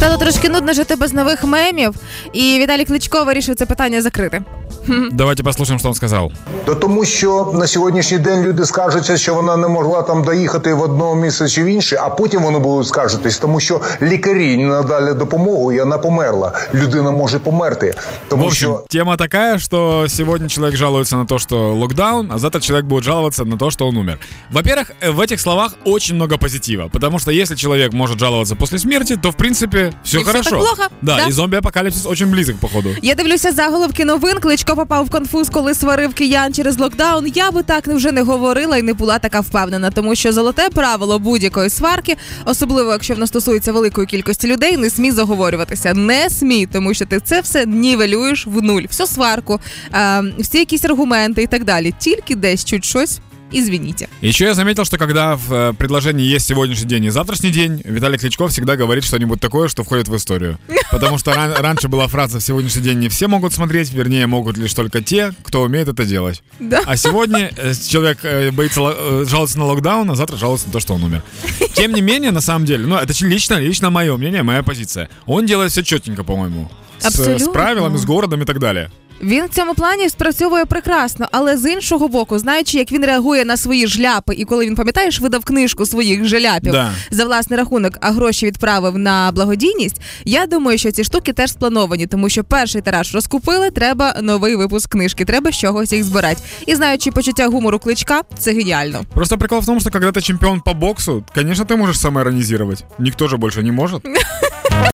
Стало трошки нудно жити без нових мемів, і Віталій Кличко вирішив це питання закрити. Давайте послушаем, что он сказал. То тому, що на сьогоднішній день люди скаржаться, що вона не могла там доїхати в одного місце чи в інше, а потім вони будуть скаржитись, тому що лікарі не надали допомогу, і вона померла. Людина може померти. Тому В общем, що тема такая, что сегодня человек жалуется на то, что локдаун, а завтра человек будет жаловаться на то, что он умер. Во-первых, э, в этих словах очень много позитива, потому что если человек может жаловаться после смерти, то в принципе все И всё хорошо. так плохо, Да, да. и зомби-апокалипсис очень близок, походу. Я дивлюся заголовки новин. Кличко попав в конфуз, коли сварив киян через локдаун. Я би так вже не говорила і не була така впевнена, тому що золоте правило будь-якої сварки, особливо якщо воно стосується великої кількості людей, не смій заговорюватися. Не смій, тому що ти це все нівелюєш в нуль. Всю сварку, е, всі якісь аргументи і так далі. Тільки десь чуть щось. І звініть. Еще я заметил, что когда в э, предложении есть сегодняшний день и завтрашний день, Виталий Кличко всегда говорит что-нибудь такое, что входит в историю. Потому что ран- раньше была фраза «в сегодняшний день не все могут смотреть», вернее, могут лишь только те, кто умеет это делать. Да. А сегодня э, человек э, боится ло- э, жаловаться на локдаун, а завтра жалуется на то, что он умер. Тем не менее, на самом деле, ну, это ч- лично, лично мое мнение, моя позиция. Он делает все четенько, по-моему. С, с Абсолютно. правилами, с городом и так далее. Він в цьому плані спрацьовує прекрасно, але з іншого боку, знаючи, як він реагує на свої жляпи, і коли він пам'ятаєш, видав книжку своїх жляпів Да. за власний рахунок, а гроші відправив на благодійність. Я думаю, що ці штуки теж сплановані, тому що перший тираж розкупили, треба новий випуск книжки, треба з чогось їх збирати. І знаючи почуття гумору кличка, це геніально. Просто прикол в том, что когда ты чемпион по боксу, конечно, ты можешь самоиронизировать. Никто же больше не может.